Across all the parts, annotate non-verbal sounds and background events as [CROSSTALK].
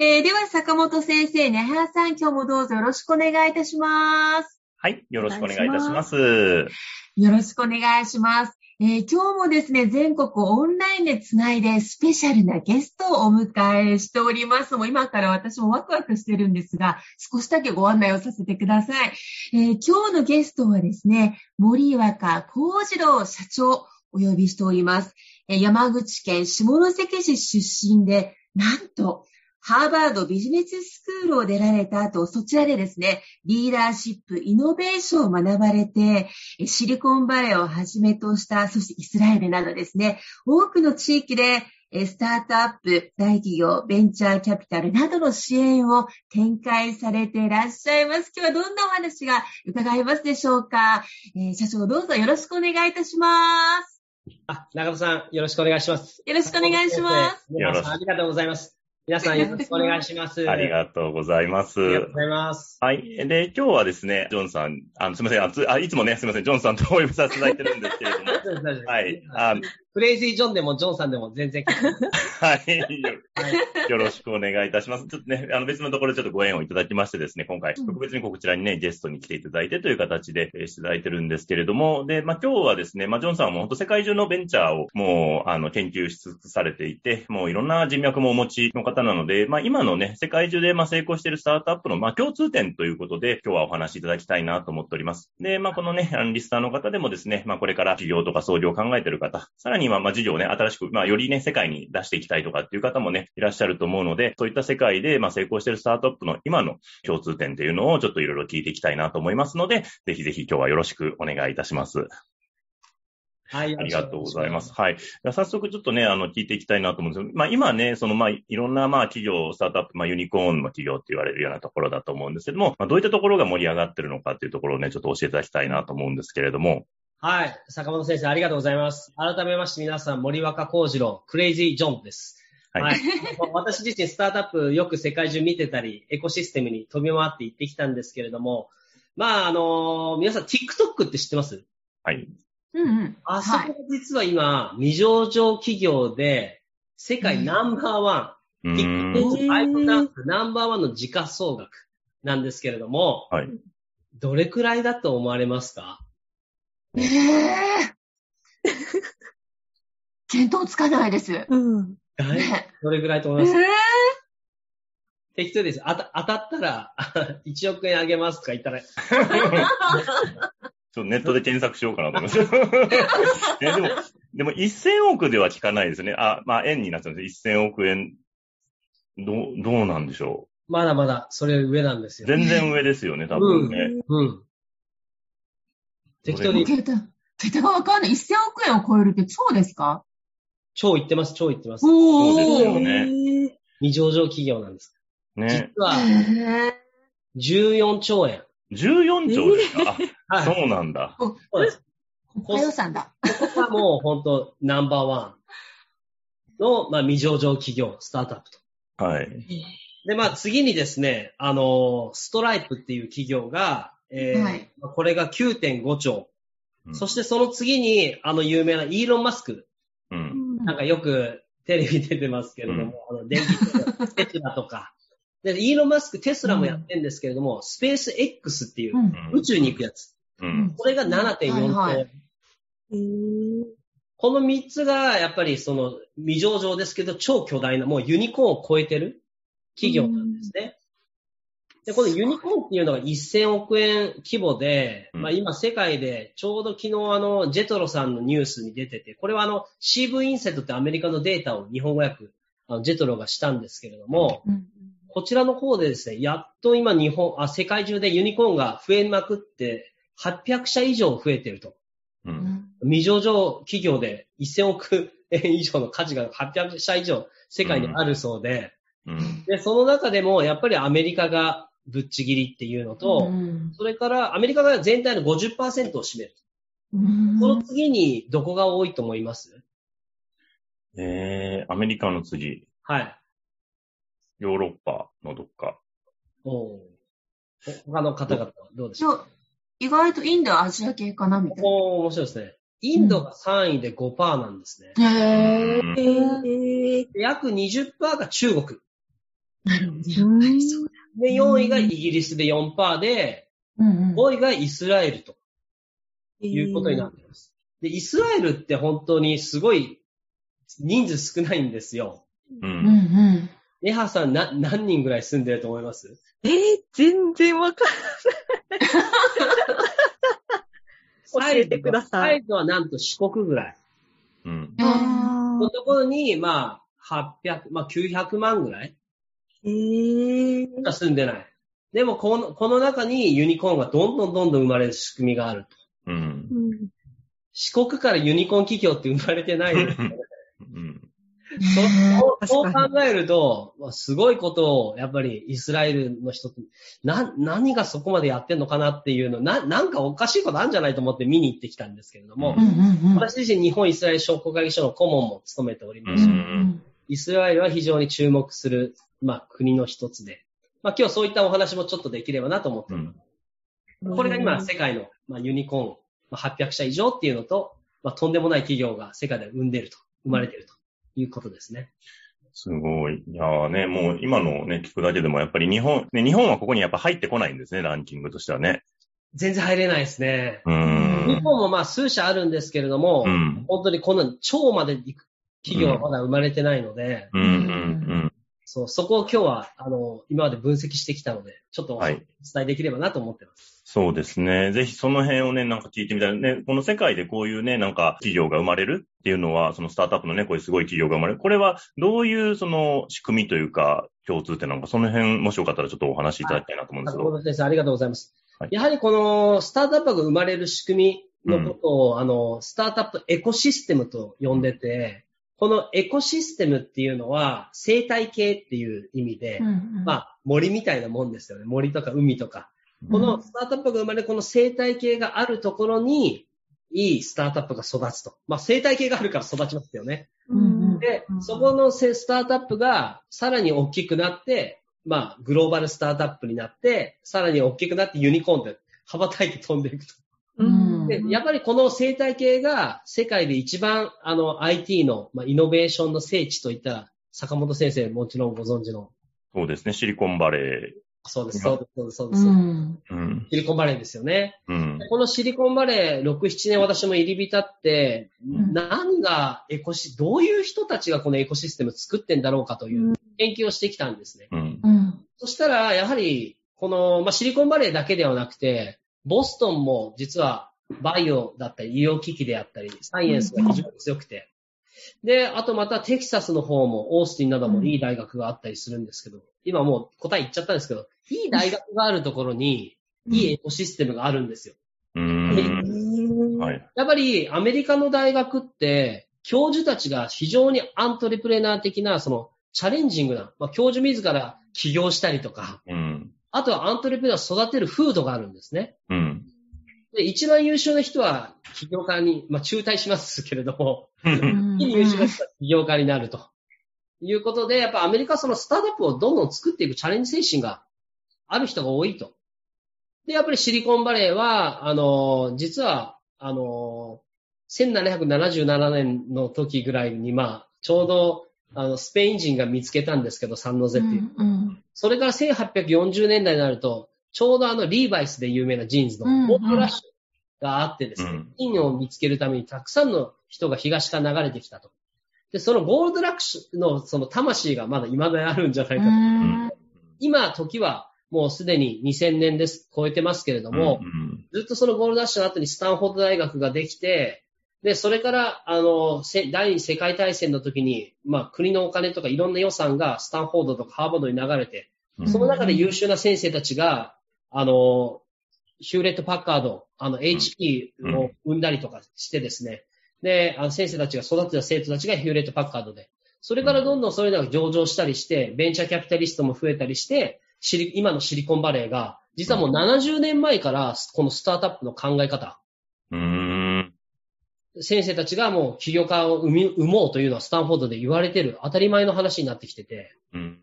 えーでは、坂本先生、根葉さん、今日もどうぞよろしくお願いいたします。はい。よろしくお願いいたします。よろしくお願いします。えー今日もですね、全国オンラインでつないでスペシャルなゲストをお迎えしております。もう今から私もワクワクしてるんですが、少しだけご案内をさせてください。えー今日のゲストはですね、森若幸次郎社長お呼びしております。えー山口県下関市出身で、なんと、ハーバードビジネススクールを出られた後、そちらでですね、リーダーシップ、イノベーションを学ばれて、えシリコンバレーをはじめとした、そしてイスラエルなどですね、多くの地域でえスタートアップ、大企業、ベンチャーキャピタルなどの支援を展開されていらっしゃいます。今日はどんなお話が伺えますでしょうか、えー社長どうぞよろしくお願いいたします。あ、中野さん、よろしくお願いします。よろしくお願いします。皆さん、ありがとうございます。皆さん、よろしくお願いします。ありがとうございます。ありがとうございます。はい。で、今日はですね、ジョンさん、あの、すみませんあいつもね、すみません、ジョンさんとお呼びさせていただいてるんですけれども、[LAUGHS] はい。あクレイジージョンでもジョンさんでも全然。はい。よろしくお願いいたします。ちょっとね、あの別のところでちょっとご縁をいただきましてですね、今回、特別にこちらにね、ゲストに来ていただいてという形で、えーしていただいてるんですけれども、で、まあ、今日はですね、まあ、ジョンさんはもう本当世界中のベンチャーをもう、あの、研究し尽くされていて、もういろんな人脈もお持ちの方なので、まあ、今のね、世界中でまあ成功しているスタートアップのまあ共通点ということで、今日はお話しいただきたいなと思っております。で、まあ、このね、あのリスターの方でもですね、まあ、これから企業とか創業を考えている方、さらにはまあ事業をね、新しく、まあ、よりね、世界に出していきたいとかっていう方もね、いらっしゃると思うので、そういった世界でまあ成功しているスタートアップの今の共通点っていうのをちょっといろいろ聞いていきたいなと思いますので、ぜひぜひ今日はよろしくお願いいたします。はい。ありがとうございます。。はい。早速ちょっとね、あの、聞いていきたいなと思うんですけど、まあ今ね、そのまあいろんなまあ企業、スタートアップ、まあユニコーンの企業って言われるようなところだと思うんですけども、まあどういったところが盛り上がってるのかっていうところをね、ちょっと教えていただきたいなと思うんですけれども。はい。坂本先生、ありがとうございます。改めまして皆さん、森若幸次郎、クレイジージョンです。はいはい。[LAUGHS] 私自身、スタートアップよく世界中見てたり、エコシステムに飛び回って行ってきたんですけれども、まあ、あの皆さん、TikTok って知ってます？はい。うんうん。あそこ実は今、未上場企業で、世界ナンバーワうン、ーん。TikTok、iPhone ダンスナンバーワンの時価総額なんですけれども、はい。どれくらいだと思われますか？ええ見当つかない。です。うん。はい。ねどれくらい。と思い。ますかえ適当です。あた当たったら、1億円あげますとか言ったら、ちょっとネットで検索しようかなと思い。ます。えでも、でも1000億では聞かない。ですね。あ、まあ円になっちゃうんです。1000億円。どう、どうなんでしょうまだまだ、それ上なんですう。よ。全然上ですよね、多分ね。うん。適当に、桁、桁がわかんない。1000億円を超えるってそうですか超言ってます、超言ってます。おそうですよー。ね未上場企業なんです。ね。実は、へ14兆円。14兆ですか、あ、はい。そうなんだ。そうです。ー国家予算だ。ここがもう本当ナンバーワンの、まあ、未上場企業、スタートアップと。はい。で、まあ次にですね、あの、ストライプっていう企業が、えーはいまあこれが9.5兆。うんそしてその次に、あの有名なイーロン・マスク。うん。なんかよくテレビ出てますけれども、あの電気テスラとか。で、イーロン・マスク、テスラもやってるんですけれども、スペース X っていう、うん宇宙に行くやつ。うん。これが7.4兆円。はいはいこの3つが、やっぱりその、未上場ですけど、超巨大な、もうユニコーンを超えてる企業なんですね。で、このユニコーンっていうのが1000億円規模で、うんまあ今世界でちょうど昨日あの、ジェトロさんのニュースに出てて、これはあの、CV インセットってアメリカのデータを日本語訳、あのジェトロがしたんですけれども、うんこちらの方でですね、やっと今日本、あ、世界中でユニコーンが増えまくって、800社以上増えてると。う。うんん未上場企業で1000億円以上の価値が800社以上世界にあるそうで、うん。で、その中でもやっぱりアメリカがぶっちぎりっていうのと、うんそれからアメリカが全体の50%を占める。うんその次にどこが多いと思います？えー、アメリカの次、はい。ヨーロッパのどっか。おー他の方々はどうでしょう？意外とインドはアジア系かなみたいな。おー面白いですね。インドが3位で5%なんですね。へうんー。で約20%が中国。なるほど。やっぱりそうだ。で、4位がイギリスで4%で、うんうん。5位がイスラエルということになっています。で、イスラエルって本当にすごい人数少ないんですよ。う。うんんネハさんな、何人ぐらい住んでると思います？えー、全然わかんない。教えてください。サイズはなんと四国ぐらい。うん。うん。のところに、まあ、800、まあ、900万ぐらいえー、しか住んでない。でも、この、この中にユニコーンがどんどんどんどん生まれる仕組みがあると。うん。うん四国からユニコーン企業って生まれてない [LAUGHS] んです。うん。そうそう考えると、まあすごいことを、やっぱりイスラエルの人って、な、何がそこまでやってんのかなっていうの、な、なんかおかしいことあるんじゃないと思って見に行ってきたんですけれども、うんうんうん。私自身日本イスラエル商工会議所の顧問も務めておりまうして、うんイスラエルは非常に注目する、まあ、国の一つで、まあ、今日そういったお話もちょっとできればなと思っております。これが今、世界の、まあ、ユニコーン、まあ、800社以上っていうのと、まあ、とんでもない企業が世界で生んでると、生まれてるということですね。すごい。いやーね、もう今のね、聞くだけでもやっぱり日本、ね、日本はここにやっぱ入ってこないんですね、ランキングとしてはね。全然入れないですね。う日ん。本もまあ数社あるんですけれども、うん。本当にこんな超まで行く企業はまだ生まれてないので、うん。うん。そう、そこを今日は、あの、今まで分析してきたので、ちょっとおはい伝えできればなと思ってます。そうですね。ぜひその辺をね、なんか聞いてみたい。ね、この世界でこういうね、なんか企業が生まれるっていうのは、そのスタートアップのね、こういうすごい企業が生まれる。これはどういうその仕組みというか、共通点なんか、その辺もしよかったらちょっとお話しいただきたいなと思うんですけど。坂本先生、ありがとうございます。はいやはりこのスタートアップが生まれる仕組みのことを、あの、スタートアップエコシステムと呼んでて、このエコシステムっていうのは生態系っていう意味で、まあ、あ森みたいなもんですよね。森とか海とか。このスタートアップが生まれるこの生態系があるところに、いいスタートアップが育つと。まあ生態系があるから育ちますよね。うんうんでう、んそこのせスタートアップがさらに大きくなって、まあ、グローバルスタートアップになって、さらに大きくなってユニコーンで羽ばたいて飛んでいくと。うんで、やっぱりこの生態系が世界で一番あの IT の、まあ、イノベーションの聖地といったら、坂本先生もちろんご存知の。そうですね。シリコンバレそうです、うんそうです、そうです、そうです。うん。シリコンバレーですよね。うん。このシリコンバレー6、7年私も入り浸って、ん何がエコシ、どういう人たちがこのエコシステムを作ってんだろうかという研究をしてきたんですね。うん。うんそしたら、やはり、この、まあ、シリコンバレーだけではなくて、ボストンも実はバイオだったり、医療機器であったり、サイエンスが非常に強くて。で、あとまたテキサスの方も、オースティンなどもいい大学があったりするんですけど、今もう答え言っちゃったんですけど、いい大学があるところに、いいエコシステムがあるんですよ。うーん。はい。やっぱりアメリカの大学って、教授たちが非常にアントレプレナー的な、その、チャレンジングな、まあ、教授自ら起業したりとか、うん。あとはアントレプレナーを育てる風土があるんですね。うん。で、一番優秀な人は起業家に、まあ、中退しますけれども、うん一番優秀な人は起業家になると。いうことで、やっぱアメリカはそのスタートアップをどんどん作っていくチャレンジ精神がある人が多いと。で、やっぱりシリコンバレーは、あの、実は、あの、1777年の時ぐらいに、まあ、ちょうど、あの、スペイン人が見つけたんですけど、サンノゼっていう。うんそれから1840年代になると、ちょうどあの、リーバイスで有名なジーンズうんのゴールドラッシュがあってですねうん、金を見つけるためにたくさんの人が東から流れてきたと。で、そのゴールドラッシュのその魂がまだ未だにあるんじゃないかと。うん。今、時は、もうすでに2000年です、超えてますけれども、うん。ずっとそのゴールドラッシュの後にスタンフォード大学ができて、で、それから、あの、せ第二次世界大戦の時に、まあ、国のお金とかいろんな予算がスタンフォードとかハーバードに流れて、うん。その中で優秀な先生たちが、あの、ヒューレット・パッカード、あの、HP を生んだりとかしてですね、で、あの先生たちが育てた生徒たちがヒューレット・パッカードで、それからどんどんそういうのが上場したりして、ベンチャーキャピタリストも増えたりして、シリ今のシリコンバレーが、実はもう70年前から、このスタートアップの考え方、うーん。先生たちがもう起業家を生み生もうというのはスタンフォードで言われてる当たり前の話になってきてて、うん。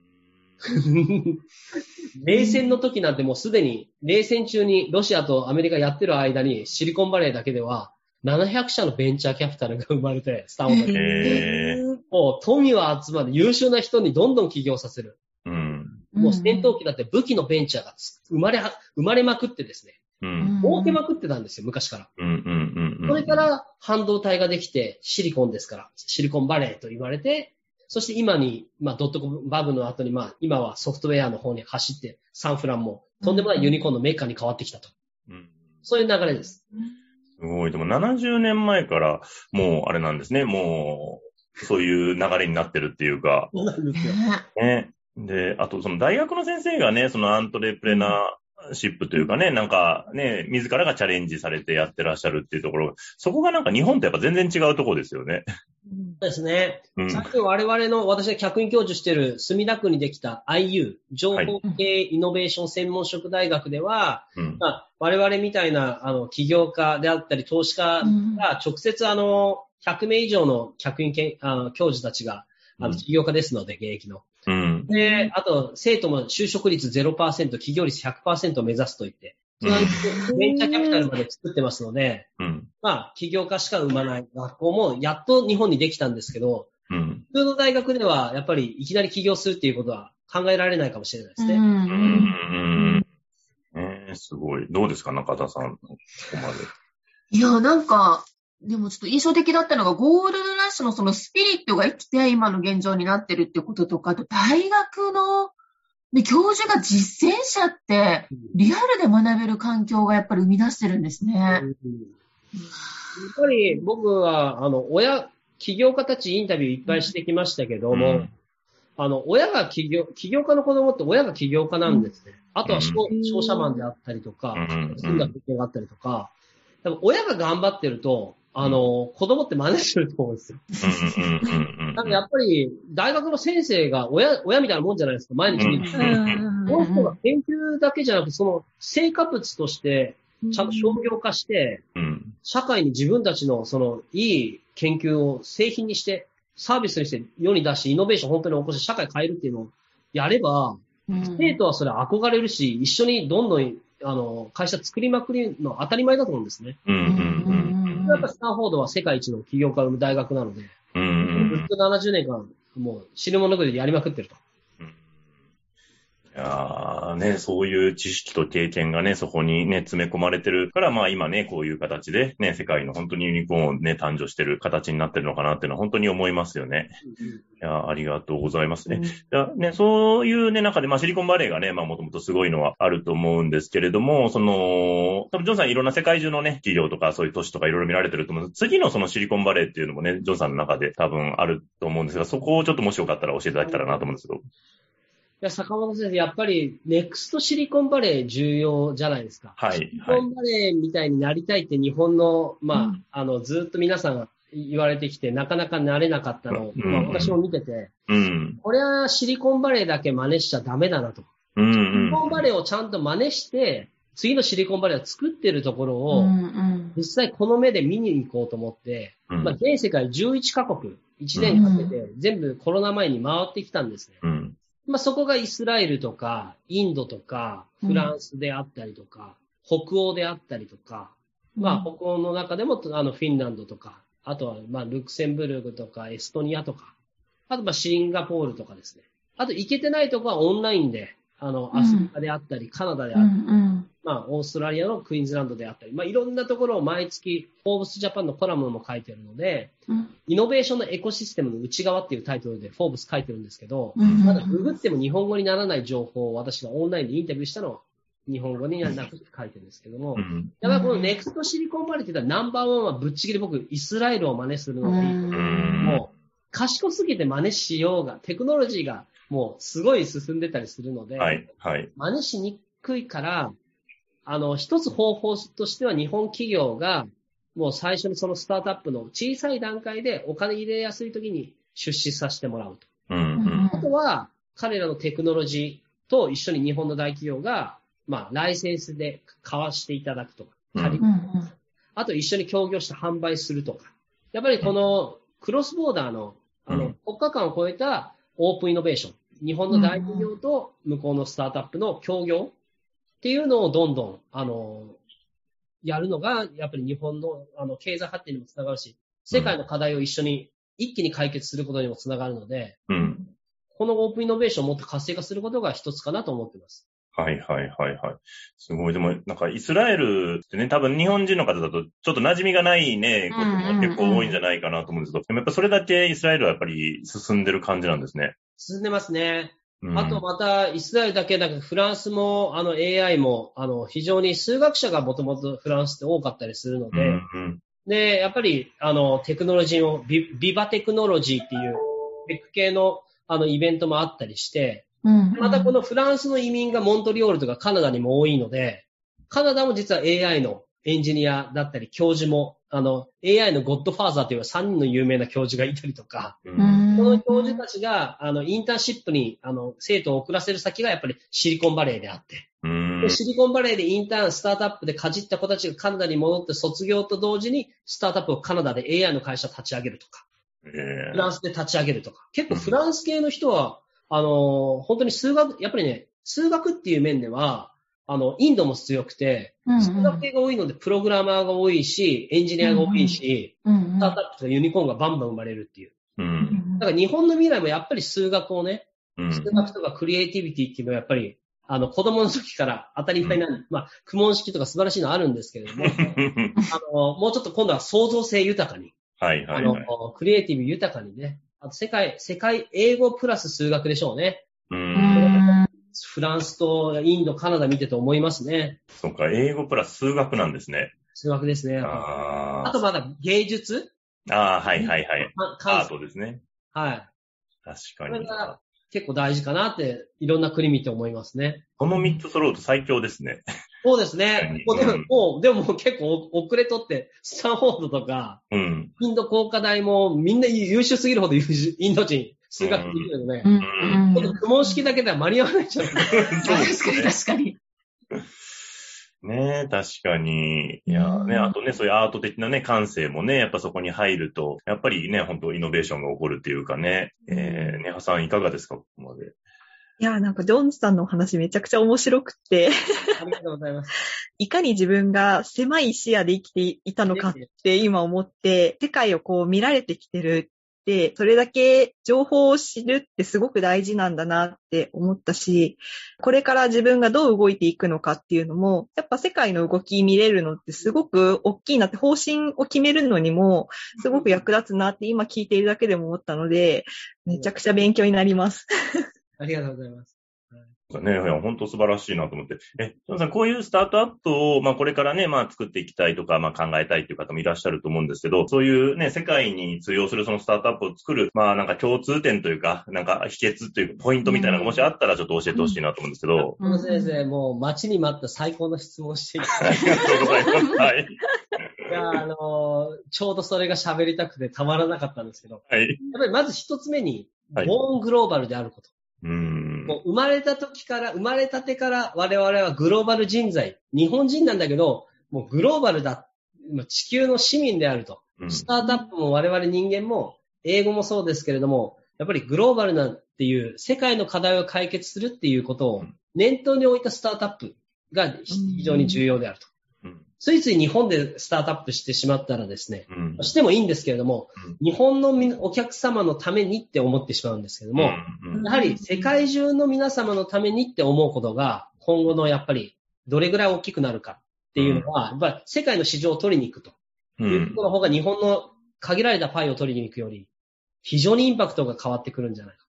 [LAUGHS] 冷戦の時なんてもうすでに、冷戦中にロシアとアメリカやってる間にシリコンバレーだけでは700社のベンチャーキャピタルが生まれて、スタンフォードに。えーもう富は集まる優秀な人にどんどん起業させる。うん。もう戦闘機だって武器のベンチャーがつ生まれは、生まれまくってですね、うん。儲けまくってたんですよ、昔から。それから半導体ができて、シリコンですから、シリコンバレーと言われて、そして今に、まあ、ドットコムバブの後に、まあ、今はソフトウェアの方に走って、サンフランもとんでもないユニコーンのメーカーに変わってきたと。うん。そういう流れです。すごい。でも70年前から、もうあれなんですね。もう、そういう流れになってるっていうか、そうなんですよ。ね。で、あとその大学の先生がね、そのアントレプレナーシップというかね、なんかね、自らがチャレンジされてやってらっしゃるっていうところ、そこがなんか日本とやっぱ全然違うところですよね。そうですね。うん。さっき我々の、私が客員教授している墨田区にできた IU、情報系イノベーション専門職大学では、うん。まあ、我々みたいな、あの、起業家であったり、投資家が直接、あの、100名以上の客員けんあの教授たちが、あうんの、起業家ですので、現役の。うん。で、あと、生徒も就職率0%、起業率100%を目指すと言って、うんベンチャーキャピタルまで作ってますので、うん。まあ、起業家しか生まない学校も、やっと日本にできたんですけど、うん。普通の大学では、やっぱりいきなり起業するっていうことは考えられないかもしれないですね。うん。うん。えー、すごい。どうですか、中田さん。ここまで。いや、なんか、でもちょっと印象的だったのが、ゴールドラッシュのそのスピリットが生きて今の現状になってるってこととか、あと大学の、ね、教授が実践者って、リアルで学べる環境がやっぱり生み出してるんですね。うん。やっぱり僕は、あの、親、起業家たちインタビューいっぱいしてきましたけども、うん。あの、親が起業、起業家の子供って親が起業家なんですね。あとは商うん。商社マンであったりとかうん、住んだ経験があったりとか、多分親が頑張ってると、あの、子供って真似すると思うんですよ。うん。うん。うん。うん。だからやっぱり、大学の先生が親、親みたいなもんじゃないですか、毎日見てうんうんこの人が研究だけじゃなくて、その成果物として、ちゃんと商業化して、うん。社会に自分たちのそのいい研究を製品にして、サービスにして世に出して、イノベーション本当に起こして社会変えるっていうのをやれば、うん生徒はそれ憧れるし、一緒にどんどん、あの、会社作りまくりの当たり前だと思うんですね。うん。うん。やっぱスタンフォードは世界一の起業家を生む大学なので、うん。うん。ずっと70年間、もう死ぬものぐらいでやりまくってると。いやーね、そういう知識と経験がね、そこにね、詰め込まれてるから、まあ今ね、こういう形でね、世界の本当にユニコーンをね、誕生してる形になってるのかなっていうのは本当に思いますよね。いやーありがとうございますね。いやね、そういうね、中で、まあシリコンバレーがね、まあもともとすごいのはあると思うんですけれども、その、多分ジョンさんいろんな世界中のね、企業とかそういう都市とかいろいろ見られてると思うんです次のそのシリコンバレーっていうのもね、ジョンさんの中で多分あると思うんですが、そこをちょっともしよかったら教えていただけたらなと思うんですけど。いや、坂本先生、やっぱり、ネクストシリコンバレー重要じゃないですか。はいシリコンバレーみたいになりたいって日本の、まあ、あの、ずっと皆さんが言われてきて、なかなかなれなかったのを、うんまあ、私も見てて、うん。これはシリコンバレーだけ真似しちゃダメだなと。うん、シうん。リコンバレーをちゃんと真似して、次のシリコンバレーを作ってるところうを、ん実際この目で見に行こうと思って、うんまあ、全世界11カ国、1年かけて全部コロナ前に回ってきたんですね。うん。まあ、そこがイスラエルとか、インドとか、フランスであったりとか、北欧であったりとか、まあ、北欧の中でも、あの、フィンランドとか、あとは、まあ、ルクセンブルクとか、エストニアとか、あと、まあ、シンガポールとかですね。あと、行けてないとこはオンラインで、あの、アフリカであったり、カナダであうったり、んまあ、オーストラリアのクイーンズランドであったり、まあ、いろんなところを毎月、フォーブスジャパンのコラムも書いてるので、うん。イノベーションのエコシステムの内側っていうタイトルでフォーブス書いてるんですけど、うん。まだググっても日本語にならない情報を私がオンラインでインタビューしたのを日本語になくて書いてるんですけども、うん。やっぱりこのネクストシリコンバレーって言ったらナンバーワンはぶっちぎり僕、イスラエルを真似するのでいいもう、賢すぎて真似しようが、テクノロジーがもうすごい進んでたりするので、はい、はい。真似しにくいから、あの、一つ方法としては日本企業が、もう最初にそのスタートアップの小さい段階でお金入れやすい時に出資させてもらうと。うん、うん。あとは、彼らのテクノロジーと一緒に日本の大企業が、まあ、ライセンスで買わしていただくとか、借りうんうんあと一緒に協業して販売するとか。やっぱりこのクロスボーダーの、あの、うん国家間を超えたオープンイノベーション。日本の大企業と向こうのスタートアップの協業っていうのをどんどん、あの、やるのが、やっぱり日本の、あの、経済発展にもつながるし、世界の課題を一緒に一気に解決することにもつながるので、うん。このオープンイノベーションをもっと活性化することが一つかなと思ってます。はいはいはいはい。すごい。でも、なんかイスラエルってね、多分日本人の方だとちょっと馴染みがないね、ことも結構多いんじゃないかなと思うんですけど、でもやっぱそれだけイスラエルはやっぱり進んでる感じなんですね。進んでますね。うん、あとまた、イスラエルだけなく、フランスも、あの、AI も、あの、非常に数学者がもともとフランスって多かったりするので、うんうん。で、やっぱり、あの、テクノロジーを、ビビバテクノロジーっていう、テック系の、あの、イベントもあったりして、うんまたこのフランスの移民がモントリオールとかカナダにも多いので、カナダも実は AI のエンジニアだったり、教授も、あの、AI のゴッドファーザーという3人の有名な教授がいたりとか、この教授たちが、あの、インターンシップに、あの、生徒を送らせる先がやっぱりシリコンバレーであって、シリコンバレーでインターン、スタートアップでかじった子たちがカナダに戻って卒業と同時に、スタートアップをカナダで AI の会社立ち上げるとか、えフランスで立ち上げるとか、結構フランス系の人は、あの、本当に数学、やっぱりね、数学っていう面では、あの、インドも強くて、うん数学系が多いので、プログラマーが多いし、エンジニアが多いし、うんスタートアップとかユニコーンがバンバン生まれるっていう。だから日本の未来もやっぱり数学をね、うん数学とかクリエイティビティっていうのはやっぱり、あの、子供の時から当たり前なんで、まあ、苦問式とか素晴らしいのあるんですけれども、[LAUGHS] あの、もうちょっと今度は創造性豊かに、はいはあのいはい。、クリエイティブ豊かにね、あと世界、世界、英語プラス数学でしょうね。う。うんんフランスとインド、カナダ見てて思いますね。そうか、英語プラス数学なんですね。数学ですね。ああとまだ芸術？あ。ああ、はいはいはい。かア感ートですね。はい。確かに。これが結構大事かなって、いろんな国見て思いますね。この3つ揃うと最強ですね。そうですね。もうでも、うんもうでも結構遅れとって、スタンフォードとか、うん。インド工科大もみんな優秀すぎるほど優秀インド人、数学できるので、うんちょっと苦問式だけでは間に合わないじゃないですか。そうです確かに確かに。ねえ、確かに。いやうんね、あとね、そういうアート的なね、感性もね、やっぱそこに入ると、やっぱりね、本当イノベーションが起こるっていうかね。えー、ネハさんいかがですか、ここまで。いや、なんかジョンさんのお話めちゃくちゃ面白くって、ありがとうございます。いかに自分が狭い視野で生きていたのかって今思って、世界をこう見られてきてるそれだけ情報を知るってすごく大事なんだなって思ったし、これから自分がどう動いていくのかっていうのも、やっぱ世界の動き見れるのってすごく大きいなって、方針を決めるのにもすごく役立つなって今聞いているだけでも思ったので、めちゃくちゃ勉強になります。[LAUGHS] ありがとうございます。ね、いや、本当素晴らしいなと思って。え、ジョンさん、こういうスタートアップを、まあ、これからね、まあ、作っていきたいとか、まあ、考えたいっていう方もいらっしゃると思うんですけど、そういうね、世界に通用するそのスタートアップを作る、まあ、なんか共通点というか、なんか秘訣というか、ポイントみたいなのがもしあったら、ちょっと教えてほしいなと思うんですけど。この先生、もう待ちに待った最高の質問をして [LAUGHS] いたありがとうございます。はい。いや、あのーちょうどそれが喋りたくてたまらなかったんですけど、はい。やっぱりまず一つ目に、はいボーングローバルであること。うーん。もう生まれた時から、生まれたてから我々はグローバル人材。日本人なんだけど、もうグローバルだ。地球の市民であると。うんスタートアップも我々人間も、英語もそうですけれども、やっぱりグローバルなっていう、世界の課題を解決するっていうことを念頭に置いたスタートアップが非常に重要であると。うんついつい日本でスタートアップしてしまったらですね、うん。してもいいんですけれども、日本のみお客様のためにって思ってしまうんですけども、うんうんやはり世界中の皆様のためにって思うことが、今後のやっぱりどれぐらい大きくなるかっていうのは、やっぱり世界の市場を取りに行くとういうんことの方が日本の限られたパイを取りに行くより、非常にインパクトが変わってくるんじゃないか。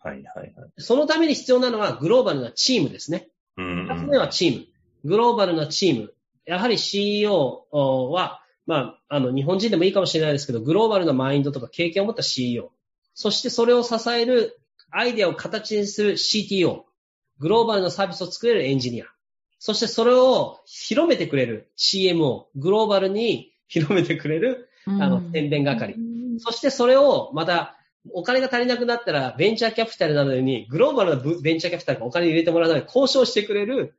はいはいはい。そのために必要なのはグローバルなチームですね。うん二つ目はチーム。グローバルなチーム。やはり CEO は、まあ、あの、日本人でもいいかもしれないですけど、グローバルなマインドとか経験を持った CEO。そしてそれを支えるアイデアを形にする CTO。グローバルなサービスを作れるエンジニア。そしてそれを広めてくれる CMO。グローバルに [LAUGHS] 広めてくれる、あの、宣伝係。そしてそれをまた、お金が足りなくなったら、ベンチャーキャピタルなどに、グローバルなブベンチャーキャピタルがお金入れてもらうために交渉してくれる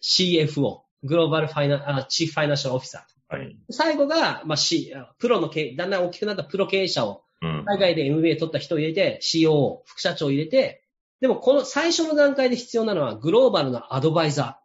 CFO、グローバルファイナ、あチーフファイナンシャルオフィサー。はい。最後が、まあ、C、プロの経、だんだん大きくなったプロ経営者を、うん。海外で MBA 取った人を入れて、COO、副社長を入れて、でもこの最初の段階で必要なのは、グローバルなアドバイザ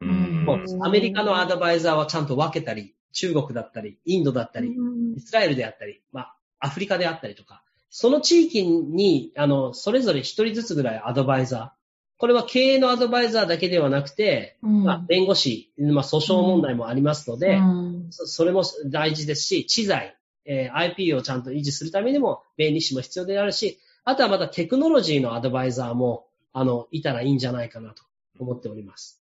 うー。うアメリカのアドバイザーはちゃんと分けたり、中国だったり、インドだったり、イスラエルであったり、まあ、アフリカであったりとか、その地域に、あの、それぞれ一人ずつぐらいアドバイザー。これは経営のアドバイザーだけではなくて、うんまあ、弁護士、まあ、訴訟問題もありますので、うんそそれも大事ですし、知財、えー IP をちゃんと維持するためにも、弁理士も必要であるし、あとはまたテクノロジーのアドバイザーも、あの、いたらいいんじゃないかなと思っております。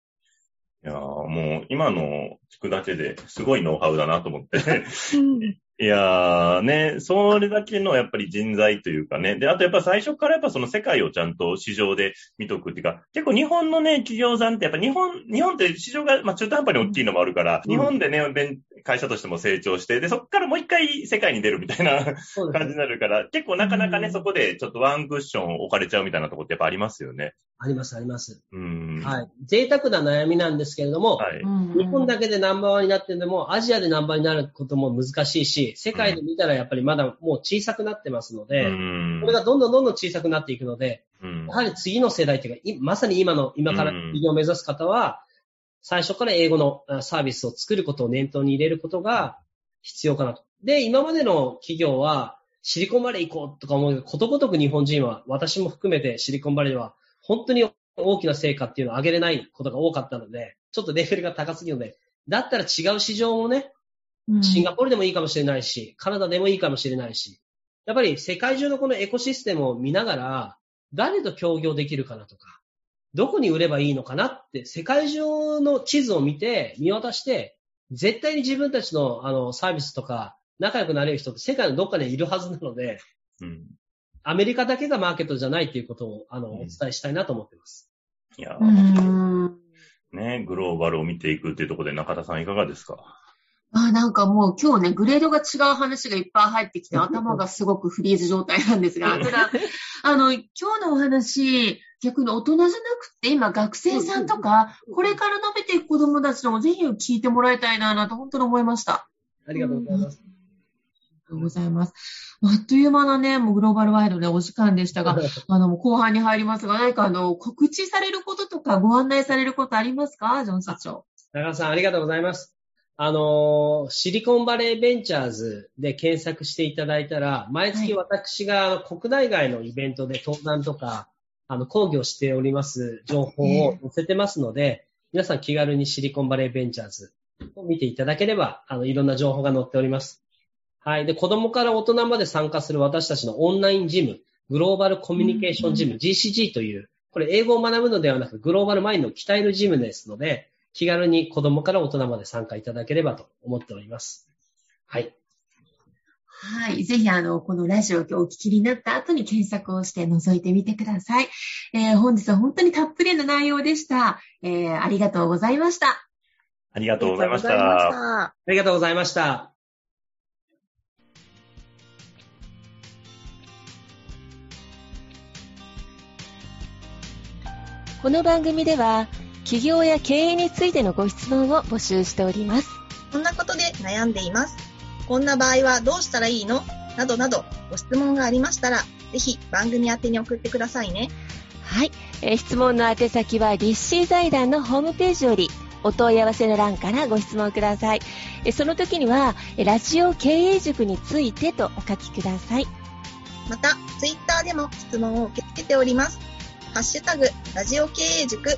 いやーもう今の聞くだけですごいノウハウだなと思って。[LAUGHS] いやーね、それだけのやっぱり人材というかね。で、あとやっぱ最初からやっぱその世界をちゃんと市場で見とくっていうか、結構日本のね、企業さんってやっぱ日本、日本って市場がまあ中途半端に大きいのもあるから、うん日本でね、弁会社としても成長して、で、そこからもう一回世界に出るみたいな感じになるから、結構なかなかね、うんそこでちょっとワンクッション置かれちゃうみたいなところってやっぱありますよね。あります、あります。うん。。はいい。贅沢な悩みなんですけれども、はい。日本だけでナンバーワンになってんでも、アジアでナンバーになることも難しいし、世界で見たらやっぱりまだもう小さくなってますので、うんこれがどんどんどんどん小さくなっていくので、うんやはり次の世代というか、いまさに今の、今から企業を目指す方は、最初から英語のあサービスを作ることを念頭に入れることが必要かなと。で、今までの企業は、シリコンバレー行こうとか思うけど、ことごとく日本人は、私も含めてシリコンバレーは、本当に大きな成果っていうのを上げれないことが多かったので、ちょっとレベルが高すぎるので、だったら違う市場もね、シンガポールでもいいかもしれないし、カナダでもいいかもしれないし、やっぱり世界中のこのエコシステムを見ながら、誰と協業できるかなとか、どこに売ればいいのかなって、世界中の地図を見て、見渡して、絶対に自分たちのあのサービスとか、仲良くなれる人って世界のどっかにいるはずなので、うん。アメリカだけがマーケットじゃないっていうことを、あの、うんお伝えしたいなと思ってます。いやー、うんね、グローバルを見ていくっていうところで中田さんいかがですか？あなんかもう今日ね、グレードが違う話がいっぱい入ってきて、頭がすごくフリーズ状態なんですが、ただ、あの、今日のお話、逆に大人じゃなくて、今学生さんとか、これから伸びていく子供たちのもぜひ聞いてもらいたいな、なんて本当に思いました。ありがとうございます。ありがとうございます。あっという間なね、もうグローバルワイドね、お時間でしたが、[LAUGHS] あの、後半に入りますが、何かあの、告知されることとかご案内されることありますか？ジョン社長。長田さん、ありがとうございます。あのーシリコンバレーベンチャーズで検索していただいたら、毎月私が国内外のイベントで登壇とか、あの、講義をしております情報を載せてますので、皆さん気軽にシリコンバレーベンチャーズを見ていただければ、あの、いろんな情報が載っております。はい。で、子供から大人まで参加する私たちのオンラインジム、グローバルコミュニケーションジム、GCG という、これ英語を学ぶのではなく、グローバルマインドを鍛えるジムですので、気軽に子供から大人まで参加いただければと思っております。はい。はい。ぜひ、あの、このラジオを今日お聞きになった後に検索をして覗いてみてください。えー本日は本当にたっぷりな内容でした。えーありがとうございました。ありがとうございま。した。ありがとうございました。この番組では企業や経営についてのご質問を募集しております。こんなことで悩んでいます。こんな場合はどうしたらいいの？などなどご質問がありましたら、ぜひ番組宛てに送ってくださいね。はい、えー質問の宛先は立志財団のホームページよりお問い合わせの欄からご質問ください。その時には、ラジオ経営塾についてとお書きください。また、ツイッターでも質問を受け付けております。ハッシュタグ、ラジオ経営塾